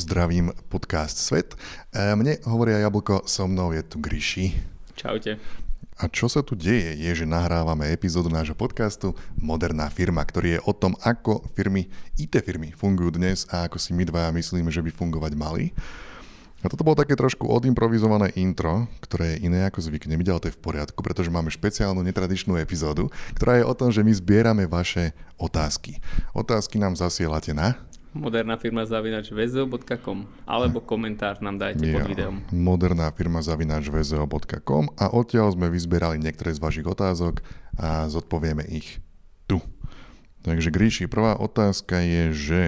zdravím podcast Svet. E, mne hovoria Jablko, so mnou je tu Gryši. Čaute. A čo sa tu deje, je, že nahrávame epizódu nášho podcastu Moderná firma, ktorý je o tom, ako firmy, IT firmy fungujú dnes a ako si my dvaja myslíme, že by fungovať mali. A toto bolo také trošku odimprovizované intro, ktoré je iné ako zvykne ale to je v poriadku, pretože máme špeciálnu netradičnú epizódu, ktorá je o tom, že my zbierame vaše otázky. Otázky nám zasielate na moderná firma zavinač vzeo.com alebo komentár nám dajte ja, pod videom. Moderná firma zavinač vzeo.com a odtiaľ sme vyzbierali niektoré z vašich otázok a zodpovieme ich tu. Takže Gríši, prvá otázka je, že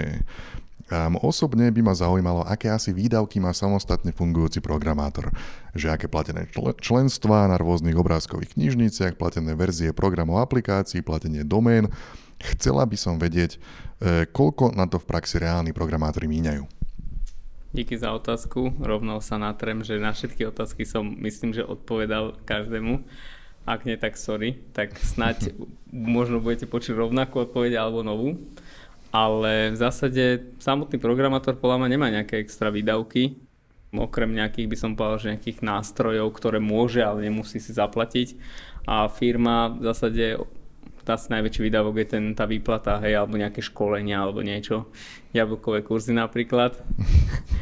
Um, osobne by ma zaujímalo, aké asi výdavky má samostatne fungujúci programátor. Že aké platené čl- členstva na rôznych obrázkových knižniciach, platené verzie programov aplikácií, platenie domén. Chcela by som vedieť, e, koľko na to v praxi reálni programátori míňajú. Díky za otázku. Rovno sa natrem, že na všetky otázky som myslím, že odpovedal každému. Ak nie, tak sorry. Tak snať možno budete počuť rovnakú odpoveď alebo novú ale v zásade samotný programátor podľa mňa nemá nejaké extra výdavky, okrem nejakých by som povedal, že nejakých nástrojov, ktoré môže, ale nemusí si zaplatiť a firma v zásade asi najväčší výdavok je ten, tá výplata, hej, alebo nejaké školenia, alebo niečo, jablkové kurzy napríklad.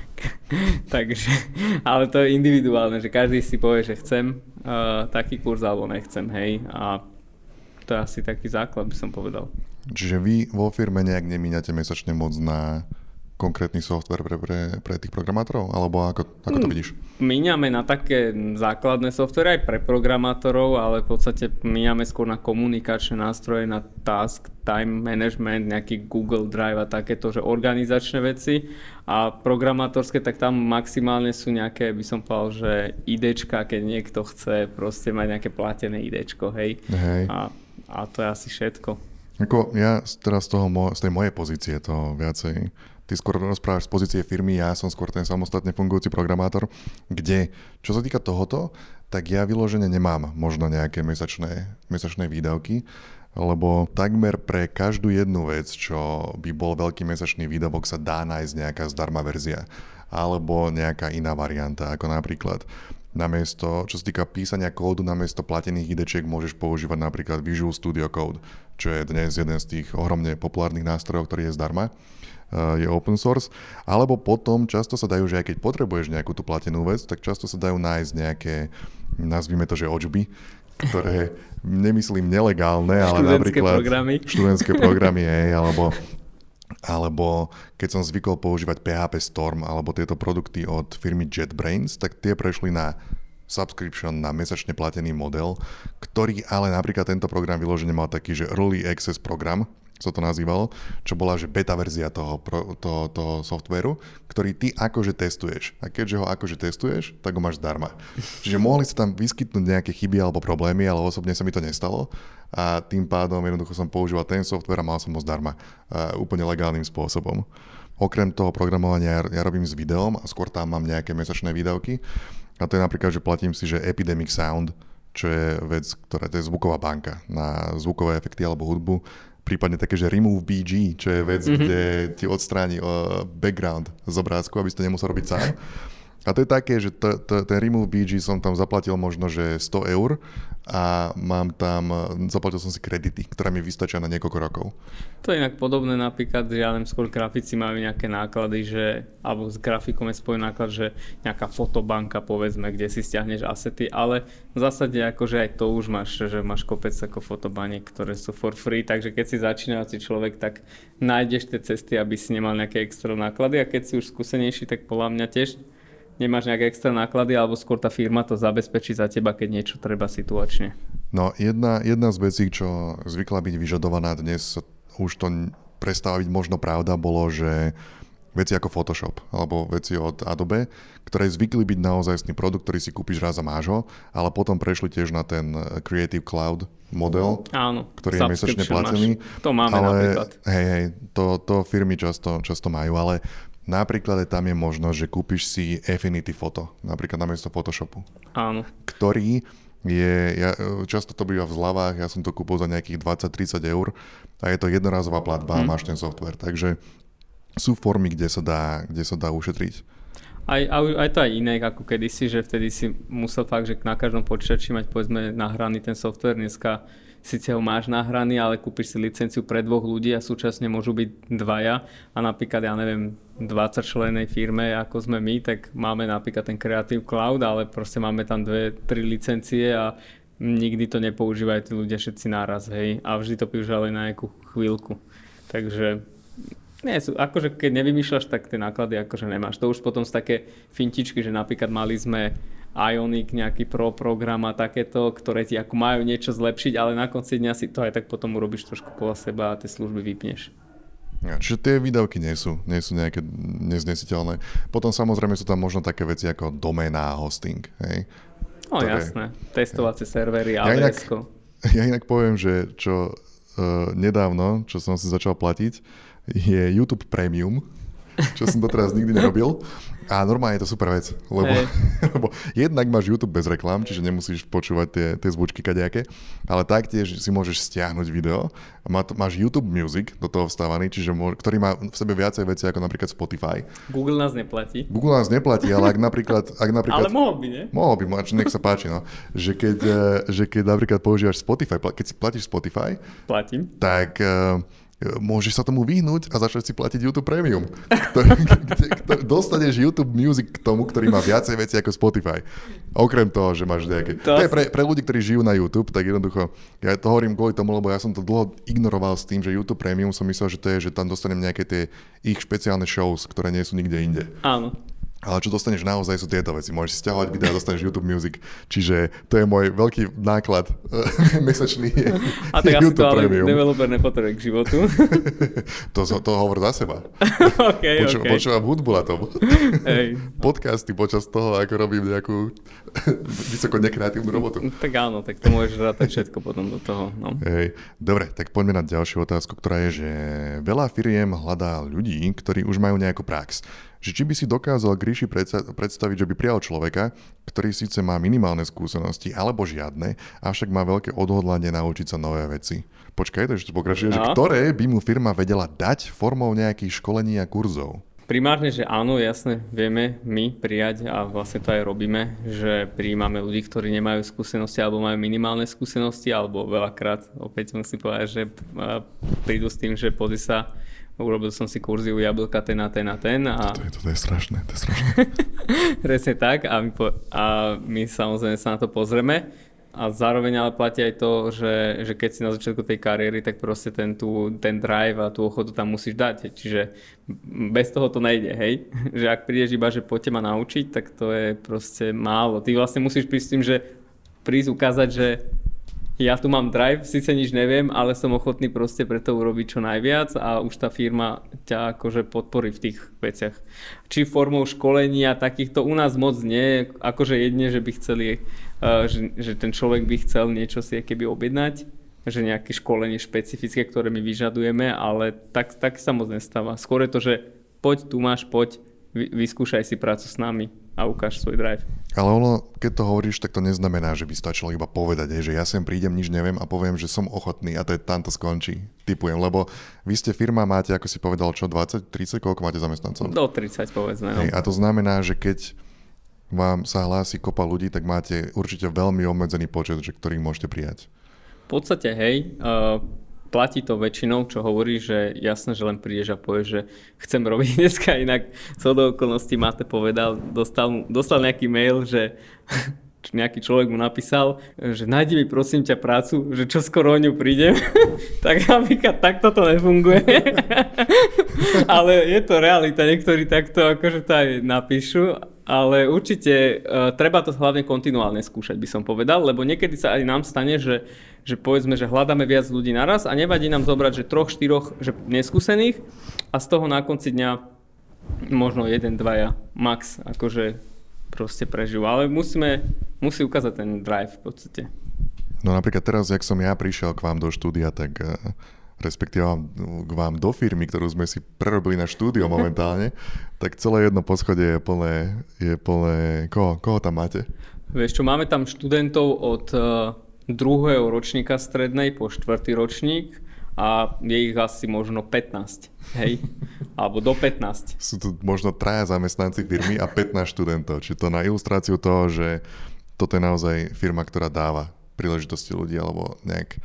Takže, ale to je individuálne, že každý si povie, že chcem uh, taký kurz alebo nechcem, hej, a to je asi taký základ, by som povedal. Čiže vy vo firme nejak nemíňate mesačne moc na konkrétny software pre, pre, pre tých programátorov? Alebo ako, ako to mm, vidíš? Míňame na také základné software aj pre programátorov, ale v podstate míňame skôr na komunikačné nástroje, na task, time management, nejaký Google Drive a takéto, že organizačné veci. A programátorské, tak tam maximálne sú nejaké, by som povedal, že IDčka, keď niekto chce proste mať nejaké platené IDčko, hej. hej. A, a to je asi všetko. Ako ja teraz z, toho, z tej mojej pozície to viacej ty skôr rozprávaš z pozície firmy, ja som skôr ten samostatne fungujúci programátor, kde, čo sa týka tohoto, tak ja vyložene nemám možno nejaké mesačné, mesačné výdavky, lebo takmer pre každú jednu vec, čo by bol veľký mesačný výdavok, sa dá nájsť nejaká zdarma verzia alebo nejaká iná varianta, ako napríklad namiesto, čo sa týka písania kódu, namiesto platených IDčiek môžeš používať napríklad Visual Studio Code, čo je dnes jeden z tých ohromne populárnych nástrojov, ktorý je zdarma, je open source, alebo potom často sa dajú, že aj keď potrebuješ nejakú tú platenú vec, tak často sa dajú nájsť nejaké, nazvime to, že očby, ktoré nemyslím nelegálne, ale napríklad programy. študentské programy, hej, alebo alebo keď som zvykol používať PHP Storm alebo tieto produkty od firmy JetBrains, tak tie prešli na subscription na mesačne platený model, ktorý ale napríklad tento program vyložene mal taký, že Early Access program, sa to nazývalo, čo bola že beta verzia toho, toho, toho softvéru, ktorý ty akože testuješ. A keďže ho akože testuješ, tak ho máš zdarma. Čiže mohli sa tam vyskytnúť nejaké chyby alebo problémy, ale osobne sa mi to nestalo a tým pádom jednoducho som používal ten software a mal som ho zdarma. Úplne legálnym spôsobom. Okrem toho programovania ja robím s videom a skôr tam mám nejaké mesačné výdavky. A to je napríklad, že platím si, že Epidemic Sound, čo je vec, ktorá to je zvuková banka na zvukové efekty alebo hudbu prípadne také, že remove BG, čo je vec, mm-hmm. kde ti odstráni uh, background z obrázku, aby si to nemusel robiť sám. A to je také, že to, to, ten Remove BG som tam zaplatil možno, že 100 eur a mám tam, zaplatil som si kredity, ktoré mi vystačia na niekoľko rokov. To je inak podobné napríklad, že ja neviem, skôr grafici majú nejaké náklady, že, alebo s grafikom je spojený náklad, že nejaká fotobanka povedzme, kde si stiahneš asety, ale v zásade akože aj to už máš, že máš kopec ako fotobaniek, ktoré sú for free, takže keď si začínajúci človek, tak nájdeš tie cesty, aby si nemal nejaké extra náklady a keď si už skúsenejší, tak podľa mňa tiež nemáš nejaké extra náklady, alebo skôr tá firma to zabezpečí za teba, keď niečo treba situačne? No jedna, jedna z vecí, čo zvykla byť vyžadovaná dnes, už to prestáva byť možno pravda, bolo, že veci ako Photoshop alebo veci od Adobe, ktoré zvykli byť naozaj produkt, ktorý si kúpiš raz a máš ho, ale potom prešli tiež na ten Creative Cloud model, Áno, ktorý je mesačne platený. Máš. To máme ale, napríklad. Hej, hej, to, to firmy často, často majú, ale Napríklad tam je možnosť, že kúpiš si Affinity Photo, napríklad namiesto Photoshopu. Áno. Ktorý je, ja, často to býva v zľavách, ja som to kúpil za nejakých 20-30 eur a je to jednorazová platba a hm. máš ten software. Takže sú formy, kde sa dá, kde sa dá ušetriť. Aj, aj, aj to aj iné ako kedysi, že vtedy si musel fakt, že na každom počítači mať povedzme nahraný ten software. Dneska síce ho máš nahraný, ale kúpiš si licenciu pre dvoch ľudí a súčasne môžu byť dvaja a napríklad, ja neviem, 20 členej firme, ako sme my, tak máme napríklad ten Creative Cloud, ale proste máme tam dve, tri licencie a nikdy to nepoužívajú tí ľudia všetci naraz, hej, a vždy to používali na nejakú chvíľku. Takže nie, sú, akože keď nevymýšľaš, tak tie náklady akože nemáš. To už potom z také fintičky, že napríklad mali sme Ionic, nejaký pro program a takéto, ktoré ti ako majú niečo zlepšiť, ale na konci dňa si to aj tak potom urobíš trošku podľa seba a tie služby vypneš. Ja, čiže tie výdavky nie sú, nie sú nejaké neznesiteľné. Potom samozrejme sú tam možno také veci ako doména a hosting. Hej? No ktoré... jasné, testovacie ja. servery, ja inak, ja inak poviem, že čo uh, nedávno, čo som si začal platiť, je YouTube Premium, čo som doteraz nikdy nerobil. A normálne je to super vec, lebo, hey. lebo jednak máš YouTube bez reklám, čiže nemusíš počúvať tie, tie zvučky kadejaké, ale taktiež si môžeš stiahnuť video má máš YouTube Music do toho vstávaný, čiže môž, ktorý má v sebe viacej veci ako napríklad Spotify. Google nás neplatí. Google nás neplatí, ale ak napríklad... Ak napríklad ale mohol by, nie? Mohol by, nech sa páči, no. Že keď, eh, že keď napríklad používaš Spotify, keď si platíš Spotify, Platím. tak uh, môžeš sa tomu vyhnúť a začať si platiť YouTube Premium. Ktorý, kde, kde, dostaneš YouTube Music k tomu, ktorý má viacej veci ako Spotify. Okrem toho, že máš nejaké... To, to je pre, pre ľudí, ktorí žijú na YouTube, tak jednoducho, ja to hovorím kvôli tomu, lebo ja som to dlho ignoroval s tým, že YouTube Premium som myslel, že to je, že tam dostanem nejaké tie ich špeciálne shows, ktoré nie sú nikde inde. Áno. Ale čo dostaneš naozaj sú tieto veci. Môžeš si stiahovať videa dostaneš YouTube Music. Čiže to je môj veľký náklad mesačný. A tak YouTube asi to ale premium. developer nepotrebuje k životu. to, to hovor za seba. okay, Poču, okay. Počúvam hudbu na tom. hey. Podcasty počas toho, ako robím nejakú vysoko nekreatívnu robotu. Tak áno, tak to môžeš rátať všetko potom do toho. No. Hej. Dobre, tak poďme na ďalšiu otázku, ktorá je, že veľa firiem hľadá ľudí, ktorí už majú nejakú prax že či by si dokázal Gríši predstaviť, že by prijal človeka, ktorý síce má minimálne skúsenosti alebo žiadne, avšak má veľké odhodlanie naučiť sa nové veci. Počkaj, to ešte pokračuje, no. že ktoré by mu firma vedela dať formou nejakých školení a kurzov? Primárne, že áno, jasne, vieme my prijať a vlastne to aj robíme, že prijímame ľudí, ktorí nemajú skúsenosti alebo majú minimálne skúsenosti, alebo veľakrát, opäť musím povedať, že prídu s tým, že pozri sa, urobil som si kurzy u jablka ten a ten a ten. A... Toto, je, toto je strašné, to je strašné. Presne tak a my, po, a my samozrejme sa na to pozrieme. A zároveň ale platí aj to, že, že keď si na začiatku tej kariéry, tak proste ten, tú, ten drive a tú ochotu tam musíš dať. Čiže bez toho to nejde, hej? Že ak prídeš iba, že poďte ma naučiť, tak to je proste málo. Ty vlastne musíš prísť s tým, že prísť ukázať, že ja tu mám drive, síce nič neviem, ale som ochotný proste pre to urobiť čo najviac a už tá firma ťa akože podporí v tých veciach. Či formou školenia takýchto u nás moc nie, akože jedne, že by chceli, uh, že, že ten človek by chcel niečo si keby objednať, že nejaké školenie špecifické, ktoré my vyžadujeme, ale tak, tak sa moc nestáva. Skôr je to, že poď, tu máš, poď, vyskúšaj si prácu s nami a ukáž svoj drive. Ale ono, keď to hovoríš, tak to neznamená, že by stačilo iba povedať, že ja sem prídem, nič neviem a poviem, že som ochotný a to je tam to skončí. Typujem, lebo vy ste firma, máte, ako si povedal, čo, 20, 30, koľko máte zamestnancov? Do 30 povedzme. No. Hej, a to znamená, že keď vám sa hlási kopa ľudí, tak máte určite veľmi obmedzený počet, že ktorých môžete prijať. V podstate, hej, uh, platí to väčšinou, čo hovorí, že jasné, že len prídeš a povieš, že chcem robiť dneska, inak co do okolností Mate povedal, dostal, dostal nejaký mail, že nejaký človek mu napísal, že nájdi mi prosím ťa prácu, že čo skoro o ňu prídem, tak napríklad takto to nefunguje. ale je to realita, niektorí takto akože to aj napíšu, ale určite uh, treba to hlavne kontinuálne skúšať, by som povedal, lebo niekedy sa aj nám stane, že že povedzme, že hľadáme viac ľudí naraz a nevadí nám zobrať, že troch, štyroch že neskúsených a z toho na konci dňa možno jeden, dvaja max akože proste prežijú. Ale musíme, musí ukázať ten drive v podstate. No napríklad teraz, jak som ja prišiel k vám do štúdia, tak uh, respektíve k vám do firmy, ktorú sme si prerobili na štúdio momentálne, tak celé jedno poschodie je plné, je plné, koho, koho tam máte? Vieš čo, máme tam študentov od uh, druhého ročníka strednej po štvrtý ročník a je ich asi možno 15, hej? Alebo do 15. Sú tu možno traja zamestnanci firmy a 15 študentov. Či to na ilustráciu toho, že toto je naozaj firma, ktorá dáva príležitosti ľudí alebo nejak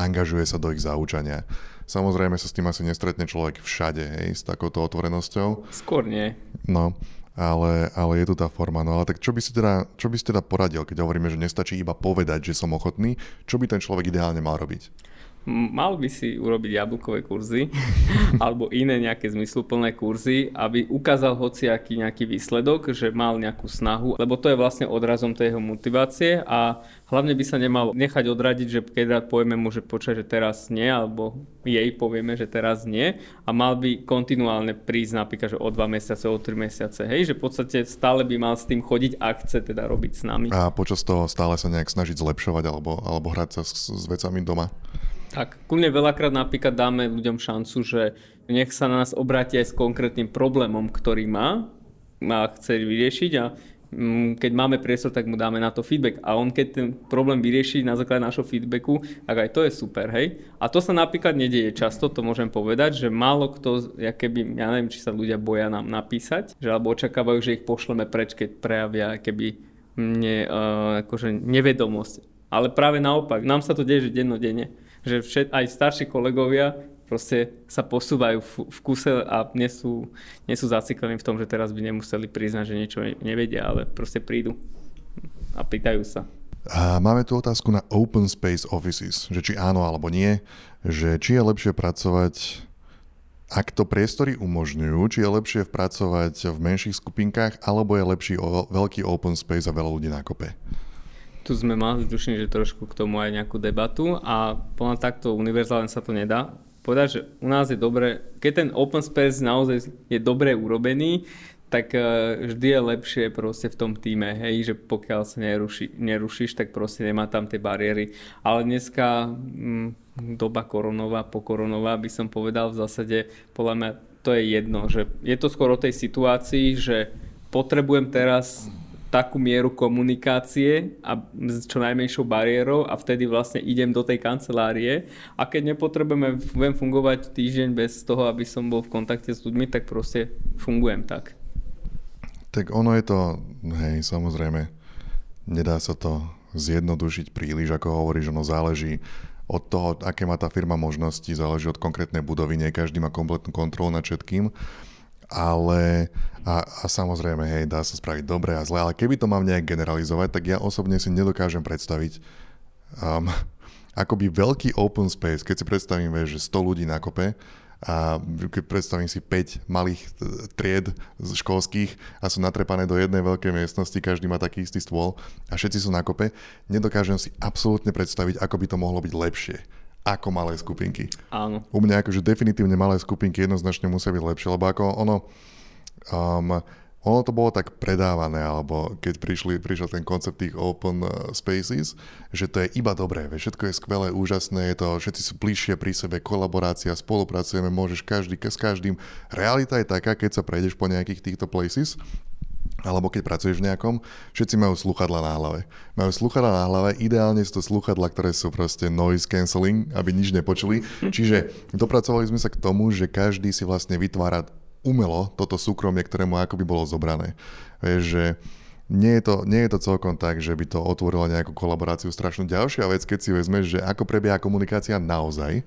angažuje sa do ich zaučania. Samozrejme sa s tým asi nestretne človek všade, hej, s takouto otvorenosťou. Skôr nie. No, ale, ale je tu tá forma. No ale tak čo by si teda, čo by si teda poradil, keď hovoríme, že nestačí iba povedať, že som ochotný, čo by ten človek ideálne mal robiť? Mal by si urobiť jablkové kurzy alebo iné nejaké zmysluplné kurzy, aby ukázal hociaký nejaký výsledok, že mal nejakú snahu, lebo to je vlastne odrazom tej jeho motivácie a hlavne by sa nemal nechať odradiť, že keď povieme mu, že počať, že teraz nie, alebo jej povieme, že teraz nie a mal by kontinuálne prísť napríklad, že o dva mesiace, o tri mesiace, hej, že v podstate stále by mal s tým chodiť, ak chce teda robiť s nami. A počas toho stále sa nejak snažiť zlepšovať alebo, alebo hrať sa s, s vecami doma. Tak, kľudne veľakrát napríklad dáme ľuďom šancu, že nech sa na nás obráti aj s konkrétnym problémom, ktorý má a chce vyriešiť a mm, keď máme priestor, tak mu dáme na to feedback. A on keď ten problém vyrieši na základe našho feedbacku, tak aj to je super, hej. A to sa napríklad nedieje často, to môžem povedať, že málo kto, ja keby, ja neviem, či sa ľudia boja nám napísať, že alebo očakávajú, že ich pošleme preč, keď prejavia keby mne, uh, akože nevedomosť. Ale práve naopak, nám sa to deje, že dennodenne že všet, aj starší kolegovia proste sa posúvajú v, v kuse a nie sú, nie sú zaciklení v tom, že teraz by nemuseli priznať, že niečo nevedia, ale proste prídu a pýtajú sa. A máme tu otázku na Open Space Offices, že či áno alebo nie, že či je lepšie pracovať, ak to priestory umožňujú, či je lepšie pracovať v menších skupinkách, alebo je lepší veľký open space a veľa ľudí na kope tu sme mali, tuším, že trošku k tomu aj nejakú debatu a podľa takto univerzálne sa to nedá. Povedať, že u nás je dobre, keď ten open space naozaj je dobre urobený, tak e, vždy je lepšie proste v tom týme, hej, že pokiaľ sa neruši, nerušíš, tak proste nemá tam tie bariéry. Ale dneska m, mm, doba koronová, pokoronová by som povedal v zásade, podľa mňa to je jedno, že je to skoro tej situácii, že potrebujem teraz takú mieru komunikácie a s čo najmenšou bariérou a vtedy vlastne idem do tej kancelárie a keď nepotrebujeme viem fungovať týždeň bez toho, aby som bol v kontakte s ľuďmi, tak proste fungujem tak. Tak ono je to, hej, samozrejme, nedá sa to zjednodušiť príliš, ako hovoríš, ono záleží od toho, aké má tá firma možnosti, záleží od konkrétnej budovy, nie každý má kompletnú kontrolu nad všetkým ale a, a samozrejme, hej, dá sa spraviť dobre a zle, ale keby to mám nejak generalizovať, tak ja osobne si nedokážem predstaviť um, akoby veľký open space, keď si predstavím, že 100 ľudí na kope a keď predstavím si 5 malých e, tried školských a sú natrepané do jednej veľkej miestnosti, každý má taký istý stôl a všetci sú na kope, nedokážem si absolútne predstaviť, ako by to mohlo byť lepšie ako malé skupinky. Áno. U mňa akože definitívne malé skupinky jednoznačne musia byť lepšie, lebo ako ono, um, ono to bolo tak predávané, alebo keď prišli, prišiel ten koncept tých open uh, spaces, že to je iba dobré, všetko je skvelé, úžasné, je to, všetci sú bližšie pri sebe, kolaborácia, spolupracujeme, môžeš každý s každým. Realita je taká, keď sa prejdeš po nejakých týchto places, alebo keď pracuješ v nejakom, všetci majú sluchadla na hlave. Majú sluchadla na hlave, ideálne sú to sluchadla, ktoré sú proste noise cancelling, aby nič nepočuli. Čiže dopracovali sme sa k tomu, že každý si vlastne vytvára umelo toto súkromie, ktoré mu akoby bolo zobrané. Vieš, že nie je, to, nie je to celkom tak, že by to otvorilo nejakú kolaboráciu strašnú. Ďalšia vec, keď si vezmeš, že ako prebieha komunikácia naozaj,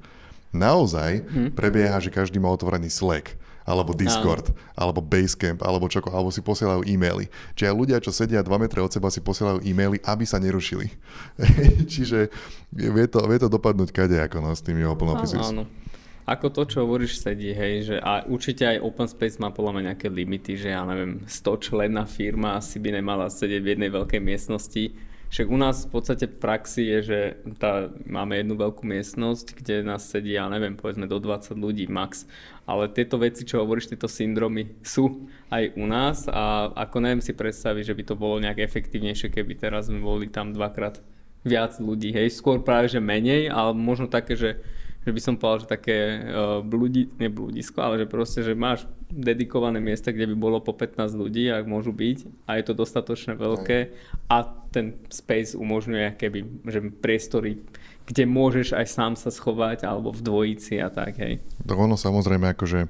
naozaj hmm. prebieha, že každý má otvorený Slack alebo Discord, Áno. alebo Basecamp, alebo čoko, alebo si posielajú e-maily. Čiže aj ľudia, čo sedia 2 metre od seba, si posielajú e-maily, aby sa nerušili. Čiže vie to, vie to dopadnúť kade ako no, s tými open offices. Áno, áno. Ako to, čo hovoríš, sedí, hej, že a určite aj Open Space má podľa mňa nejaké limity, že ja neviem, 100 členná firma asi by nemala sedieť v jednej veľkej miestnosti, však u nás v podstate v praxi je, že tá, máme jednu veľkú miestnosť, kde nás sedí, ja neviem, povedzme do 20 ľudí max. Ale tieto veci, čo hovoríš, tieto syndromy sú aj u nás a ako neviem si predstaviť, že by to bolo nejak efektívnejšie, keby teraz sme boli tam dvakrát viac ľudí. Hej, skôr práve, že menej, ale možno také, že že by som povedal, že také uh, blúdi, nie blúdisko, ale že proste, že máš dedikované miesta, kde by bolo po 15 ľudí, ak môžu byť a je to dostatočne veľké a ten space umožňuje keby, že priestory, kde môžeš aj sám sa schovať alebo v dvojici a tak, hej. To ono samozrejme akože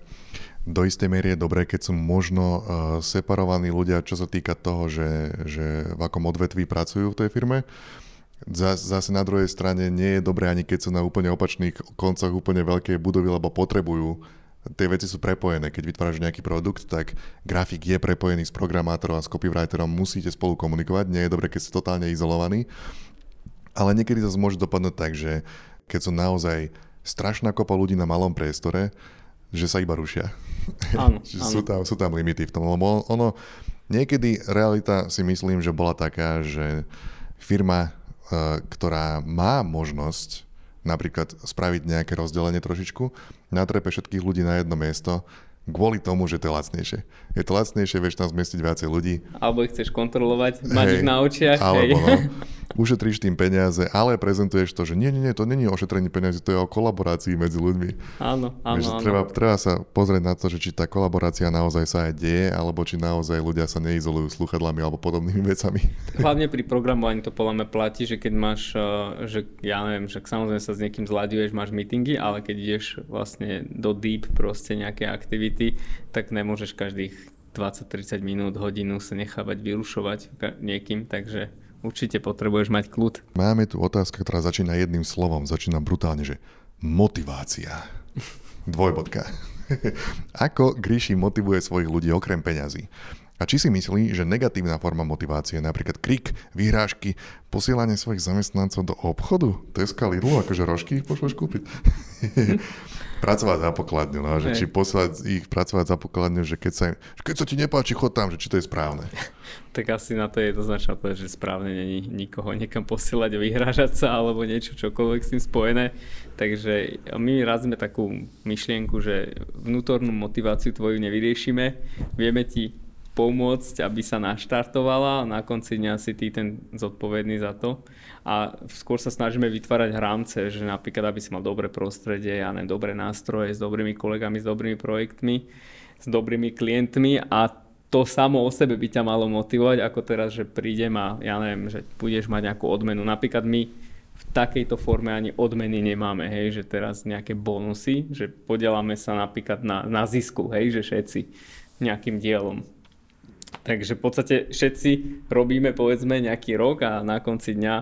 do istej miery je dobré, keď sú možno uh, separovaní ľudia, čo sa týka toho, že, že v akom odvetví pracujú v tej firme. Zase na druhej strane nie je dobré ani keď sú na úplne opačných koncoch úplne veľké budovy, lebo potrebujú tie veci sú prepojené. Keď vytváraš nejaký produkt, tak grafik je prepojený s programátorom a s copywriterom, musíte spolu komunikovať, nie je dobré, keď ste totálne izolovaní. Ale niekedy to môže dopadnúť tak, že keď sú naozaj strašná kopa ľudí na malom priestore, že sa iba rušia. Áno, áno. sú, tam, sú tam limity v tom, lebo ono, niekedy realita si myslím, že bola taká, že firma, ktorá má možnosť napríklad spraviť nejaké rozdelenie trošičku, natrepe všetkých ľudí na jedno miesto, kvôli tomu, že to je lacnejšie. Je to lacnejšie, vieš tam zmestiť viacej ľudí. Alebo ich chceš kontrolovať, mať hej, ich na očiach. Alebo hej. no, ušetríš tým peniaze, ale prezentuješ to, že nie, nie, nie, to není o šetrení peniazy, to je o kolaborácii medzi ľuďmi. Áno, áno, vieš, áno. Treba, treba sa pozrieť na to, že či tá kolaborácia naozaj sa aj deje, alebo či naozaj ľudia sa neizolujú sluchadlami alebo podobnými vecami. Hlavne pri programovaní to podľa mňa platí, že keď máš, eh, že ja neviem, že samozrejme sa s niekým zľaduješ, máš meetingy, ale keď ideš vlastne do deep proste nejaké aktivity, tak nemôžeš každých 20-30 minút, hodinu sa nechávať vyrušovať niekým, takže určite potrebuješ mať kľud. Máme tu otázka, ktorá začína jedným slovom, začína brutálne, že motivácia. Dvojbodka. Ako Gríši motivuje svojich ľudí okrem peňazí? A či si myslí, že negatívna forma motivácie, napríklad krik, vyhrážky, posielanie svojich zamestnancov do obchodu, Teska Lidlu, akože rožky ich pošleš kúpiť? pracovať za pokladňu, no, že či posielať ich pracovať za pokladňu, že keď sa, že keď sa ti nepáči, chod tam, že či to je správne. tak asi na to je jednoznačné povedať, že správne není nikoho niekam posielať, vyhrážať sa alebo niečo čokoľvek s tým spojené. Takže my razíme takú myšlienku, že vnútornú motiváciu tvoju nevyriešime, vieme ti pomôcť, aby sa naštartovala a na konci dňa si ty ten zodpovedný za to. A skôr sa snažíme vytvárať rámce, že napríklad, aby si mal dobré prostredie, a ne dobré nástroje s dobrými kolegami, s dobrými projektmi, s dobrými klientmi a to samo o sebe by ťa malo motivovať, ako teraz, že prídem a ja neviem, že budeš mať nejakú odmenu. Napríklad my v takejto forme ani odmeny nemáme, hej, že teraz nejaké bonusy, že podielame sa napríklad na, na zisku, hej, že všetci nejakým dielom. Takže v podstate všetci robíme povedzme nejaký rok a na konci dňa,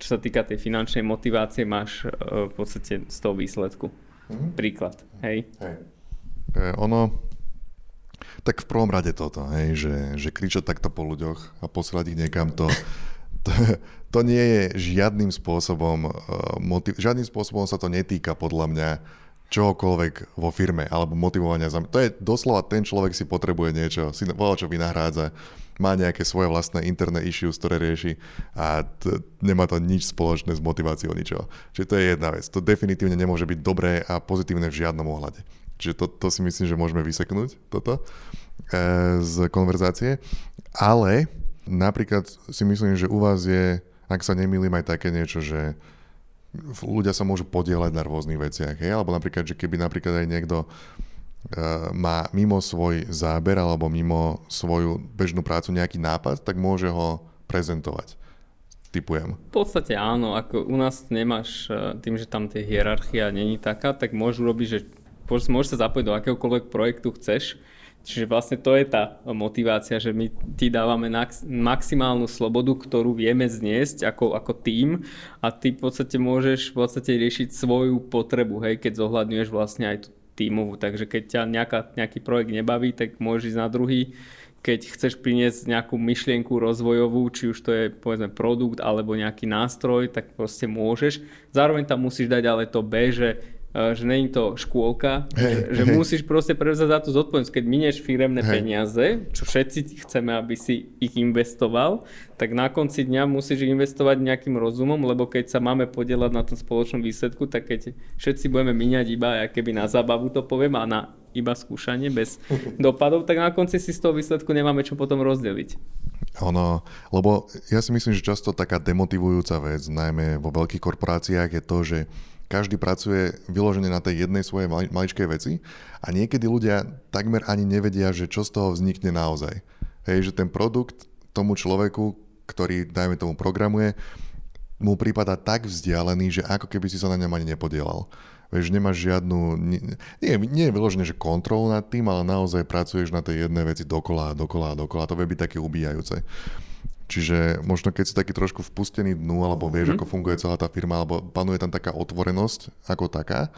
čo sa týka tej finančnej motivácie, máš uh, v podstate z toho výsledku. Mm-hmm. Príklad, hej. hej. E, ono, tak v prvom rade toto, hej, že, že kričať takto po ľuďoch a posielať ich niekam, to, to, to nie je žiadnym spôsobom, uh, motiv, žiadnym spôsobom sa to netýka podľa mňa čohokoľvek vo firme alebo motivovania. Za... To je doslova ten človek si potrebuje niečo, si volá čo vynahrádza, má nejaké svoje vlastné interné issues, ktoré rieši a t- nemá to nič spoločné s motiváciou ničoho. Čiže to je jedna vec. To definitívne nemôže byť dobré a pozitívne v žiadnom ohľade. Čiže to, to si myslím, že môžeme vyseknúť toto e, z konverzácie. Ale napríklad si myslím, že u vás je, ak sa nemýlim, aj také niečo, že ľudia sa môžu podielať na rôznych veciach. Hej? Alebo napríklad, že keby napríklad aj niekto uh, má mimo svoj záber alebo mimo svoju bežnú prácu nejaký nápad, tak môže ho prezentovať. Typujem. V podstate áno, ako u nás nemáš, e, tým, že tam tie hierarchia není taká, tak môžu robiť, že môžeš sa zapojiť do akéhokoľvek projektu chceš, Čiže vlastne to je tá motivácia, že my ti dávame maximálnu slobodu, ktorú vieme zniesť ako, ako tým a ty v podstate môžeš v podstate riešiť svoju potrebu, hej, keď zohľadňuješ vlastne aj tú tímovú. Takže keď ťa nejaká, nejaký projekt nebaví, tak môžeš ísť na druhý. Keď chceš priniesť nejakú myšlienku rozvojovú, či už to je povedzme produkt alebo nejaký nástroj, tak proste môžeš. Zároveň tam musíš dať ale to B, že že není to škôlka, hey, že, že hey. musíš proste prevzať za to zodpovednosť. Keď minieš firemné hey. peniaze, čo všetci chceme, aby si ich investoval, tak na konci dňa musíš investovať nejakým rozumom, lebo keď sa máme podielať na tom spoločnom výsledku, tak keď všetci budeme míňať iba keby na zábavu to poviem a na iba skúšanie bez dopadov, tak na konci si z toho výsledku nemáme čo potom rozdeliť. Ono, lebo ja si myslím, že často taká demotivujúca vec, najmä vo veľkých korporáciách, je to, že každý pracuje vyložene na tej jednej svojej maličkej veci a niekedy ľudia takmer ani nevedia, že čo z toho vznikne naozaj. Hej, že ten produkt tomu človeku, ktorý, dajme tomu, programuje, mu prípada tak vzdialený, že ako keby si sa na ňom ani nepodielal. Vieš, nemáš žiadnu, nie, nie je vyložené, že kontrolu nad tým, ale naozaj pracuješ na tej jednej veci dokola a dokola a dokola. To vie byť také ubíjajúce. Čiže možno keď si taký trošku vpustený dnu, alebo vieš, mm. ako funguje celá tá firma, alebo panuje tam taká otvorenosť ako taká,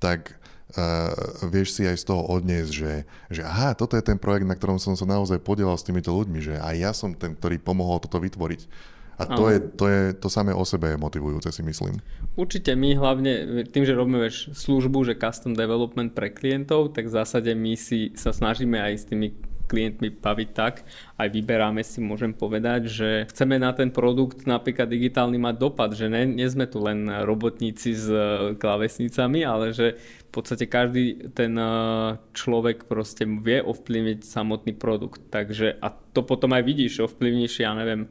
tak uh, vieš si aj z toho odniesť, že, že aha, toto je ten projekt, na ktorom som sa naozaj podielal s týmito ľuďmi, že aj ja som ten, ktorý pomohol toto vytvoriť. A to je, to je to samé o sebe je motivujúce, si myslím. Určite my hlavne tým, že robíme vieš, službu, že custom development pre klientov, tak v zásade my si sa snažíme aj s tými klientmi baviť tak, aj vyberáme si, môžem povedať, že chceme na ten produkt napríklad digitálny mať dopad, že ne, nie sme tu len robotníci s e, klávesnicami, ale že v podstate každý ten e, človek proste vie ovplyvniť samotný produkt. Takže a to potom aj vidíš, ovplyvníš, ja neviem,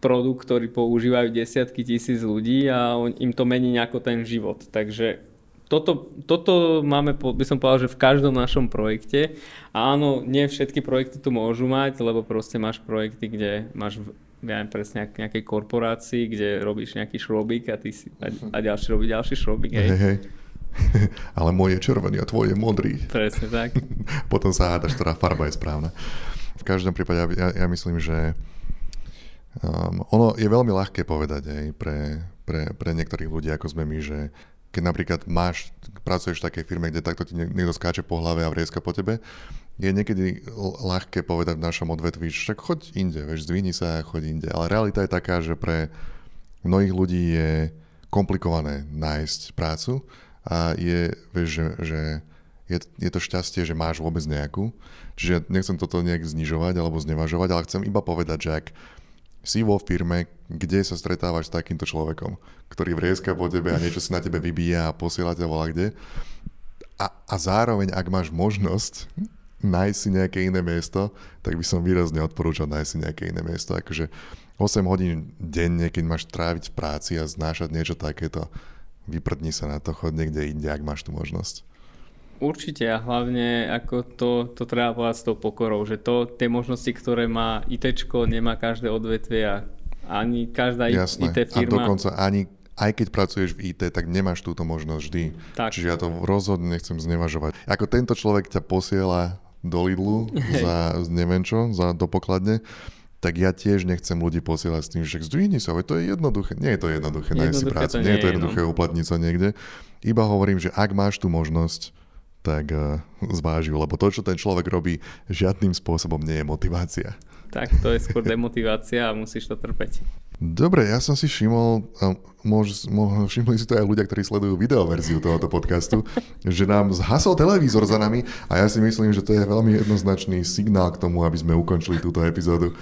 produkt, ktorý používajú desiatky tisíc ľudí a im to mení nejako ten život. Takže toto, toto máme, by som povedal, že v každom našom projekte. A áno, nie všetky projekty tu môžu mať, lebo proste máš projekty, kde máš ja neviem, presne nejakej korporácii, kde robíš nejaký šrobík a, ty si, a, a ďalší robí ďalší šrobík. Hej. Hej, hej. Ale môj je červený a tvoj je modrý. Presne tak. Potom sa hádaš, ktorá farba je správna. V každom prípade ja, ja myslím, že um, ono je veľmi ľahké povedať aj pre, pre, pre niektorých ľudí, ako sme my, že keď napríklad máš, pracuješ v takej firme, kde takto ti niekto skáče po hlave a vrieska po tebe, je niekedy ľahké povedať v našom odvetví, že však choď inde, vieš, zdvihni sa a choď inde. Ale realita je taká, že pre mnohých ľudí je komplikované nájsť prácu a je, vieš, že, že je, je to šťastie, že máš vôbec nejakú. Čiže nechcem toto nejak znižovať alebo znevažovať, ale chcem iba povedať, že ak si vo firme, kde sa stretávaš s takýmto človekom, ktorý vrieska po tebe a niečo si na tebe vybíja a posiela ťa volá kde. A, a zároveň, ak máš možnosť nájsť si nejaké iné miesto, tak by som výrazne odporúčal nájsť si nejaké iné miesto. Akože 8 hodín denne, keď máš tráviť v práci a znášať niečo takéto, vyprdni sa na to, chod niekde inde, ak máš tú možnosť. Určite a hlavne ako to, to treba povedať s tou pokorou, že to, tie možnosti, ktoré má IT, nemá každé odvetvie a ani každá Jasné. IT firma. A dokonca ani aj keď pracuješ v IT, tak nemáš túto možnosť vždy. Tak. Čiže ja to rozhodne nechcem znevažovať. Ako tento človek ťa posiela do Lidlu za neviem čo, za do pokladne, tak ja tiež nechcem ľudí posielať s tým, že zdvihni sa, to je jednoduché. Nie je to jednoduché nájsť si prácu, nie, nie je to jednoduché no. uplatniť sa niekde. Iba hovorím, že ak máš tú možnosť, tak uh, zvážil, lebo to, čo ten človek robí, žiadnym spôsobom nie je motivácia. Tak, to je skôr demotivácia a musíš to trpeť. Dobre, ja som si všimol, a mož, mož, všimli si to aj ľudia, ktorí sledujú videoverziu tohoto podcastu, že nám zhasol televízor za nami a ja si myslím, že to je veľmi jednoznačný signál k tomu, aby sme ukončili túto epizódu.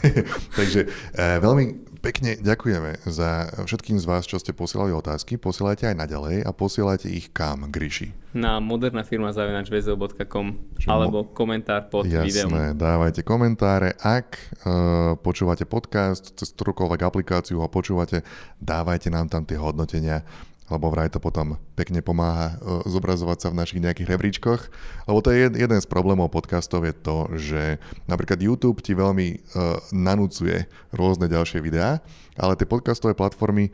Takže e, veľmi Pekne ďakujeme za všetkým z vás, čo ste posielali otázky. Posielajte aj naďalej a posielajte ich kam, Gryši? Na moderná firma zavinačvezel.com alebo komentár pod Jasné, videom. Jasné, dávajte komentáre. Ak uh, počúvate podcast cez ktorúkoľvek aplikáciu a počúvate, dávajte nám tam tie hodnotenia lebo vraj to potom pekne pomáha e, zobrazovať sa v našich nejakých rebríčkoch. Lebo to je jeden z problémov podcastov je to, že napríklad YouTube ti veľmi uh, nanúcuje rôzne ďalšie videá, ale tie podcastové platformy e,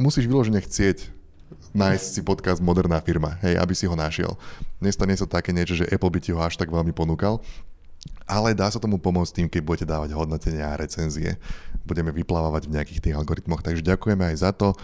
musíš vyložene chcieť nájsť si podcast Moderná firma, hej, aby si ho našiel. Nestane sa také niečo, že Apple by ti ho až tak veľmi ponúkal, ale dá sa tomu pomôcť tým, keď budete dávať hodnotenia a recenzie. Budeme vyplávať v nejakých tých algoritmoch, takže ďakujeme aj za to.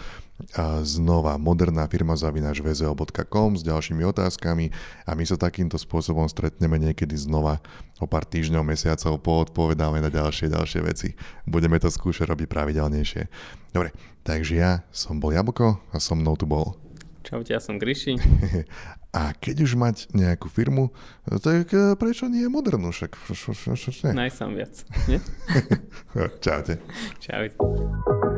Znova moderná firma zavinač vzl.com s ďalšími otázkami a my sa takýmto spôsobom stretneme niekedy znova o pár týždňov, mesiacov, poodpovedáme na ďalšie, ďalšie veci. Budeme to skúšať robiť pravidelnejšie. Dobre, takže ja som bol Jablko a som mnou tu bol Čaute, ja som Gryši. A keď už mať nejakú firmu, tak eh, prečo nie modernú? Však, Najsam viac, nie? Čaute. Čaute.